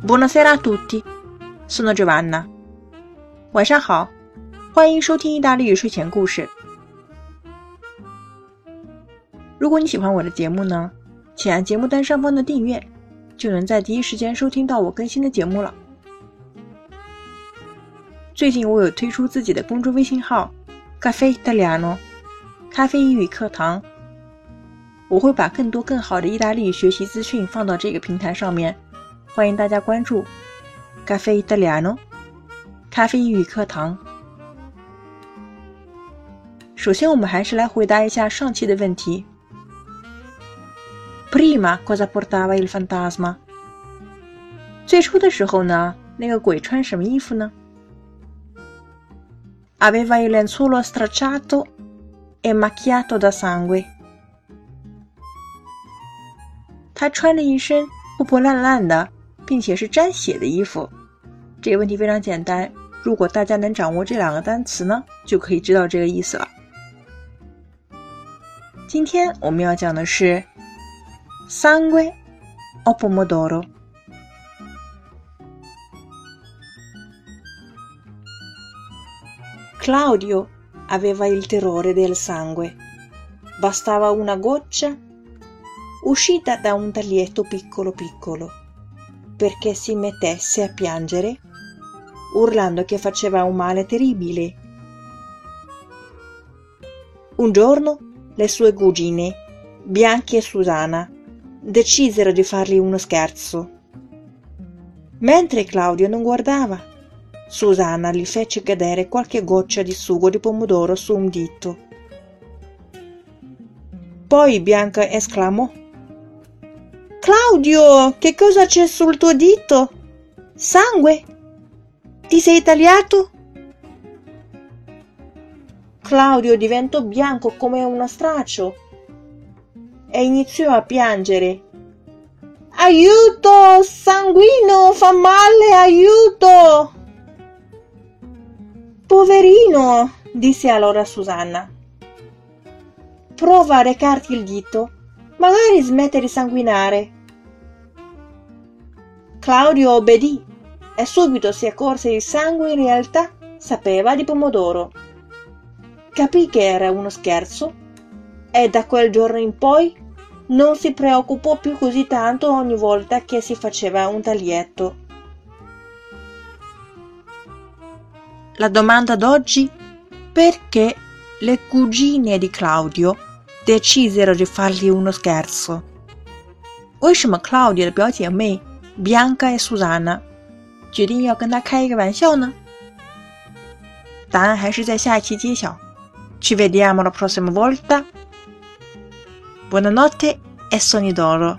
Buonasera a tutti, sono Giovanna。晚上好，欢迎收听意大利语睡前故事。如果你喜欢我的节目呢，请按节目单上方的订阅，就能在第一时间收听到我更新的节目了。最近我有推出自己的公众微信号“咖啡的 leano ”，咖啡英语课堂。我会把更多更好的意大利语学习资讯放到这个平台上面，欢迎大家关注“咖啡意大利诺”咖啡英语课堂。首先，我们还是来回答一下上期的问题。Prima cosa portava il fantasma？最初的时候呢，那个鬼穿什么衣服呢？Aveva il lenzuolo stracciato e macchiato da sangue。他穿着一身破破烂烂的，并且是沾血的衣服。这个问题非常简单，如果大家能掌握这两个单词呢，就可以知道这个意思了。今天我们要讲的是 sangue o pomodoro。Claudio aveva il terrore del sangue. Bastava una goccia uscita da un taglietto piccolo piccolo, perché si mettesse a piangere, urlando che faceva un male terribile. Un giorno le sue cugine, Bianchi e Susana, decisero di fargli uno scherzo. Mentre Claudio non guardava, Susanna gli fece cadere qualche goccia di sugo di pomodoro su un dito. Poi Bianca esclamò Claudio, che cosa c'è sul tuo dito? Sangue? Ti sei tagliato? Claudio diventò bianco come uno straccio e iniziò a piangere. Aiuto! Sanguino! Fa male! Aiuto! Poverino, disse allora Susanna. Prova a recarti il dito, magari smette di sanguinare. Claudio obbedì e subito si accorse il sangue in realtà sapeva di pomodoro. Capì che era uno scherzo e da quel giorno in poi non si preoccupò più così tanto ogni volta che si faceva un taglietto. La domanda d'oggi perché le cugine di Claudio decisero di fargli uno scherzo? 为什么 Claudio 的表姐妹 Bianca e Susanna 决定要跟他开一个玩笑呢？答案还是在下一期揭晓。Ci vediamo la prossima volta. Buonanotte e sogni d'oro.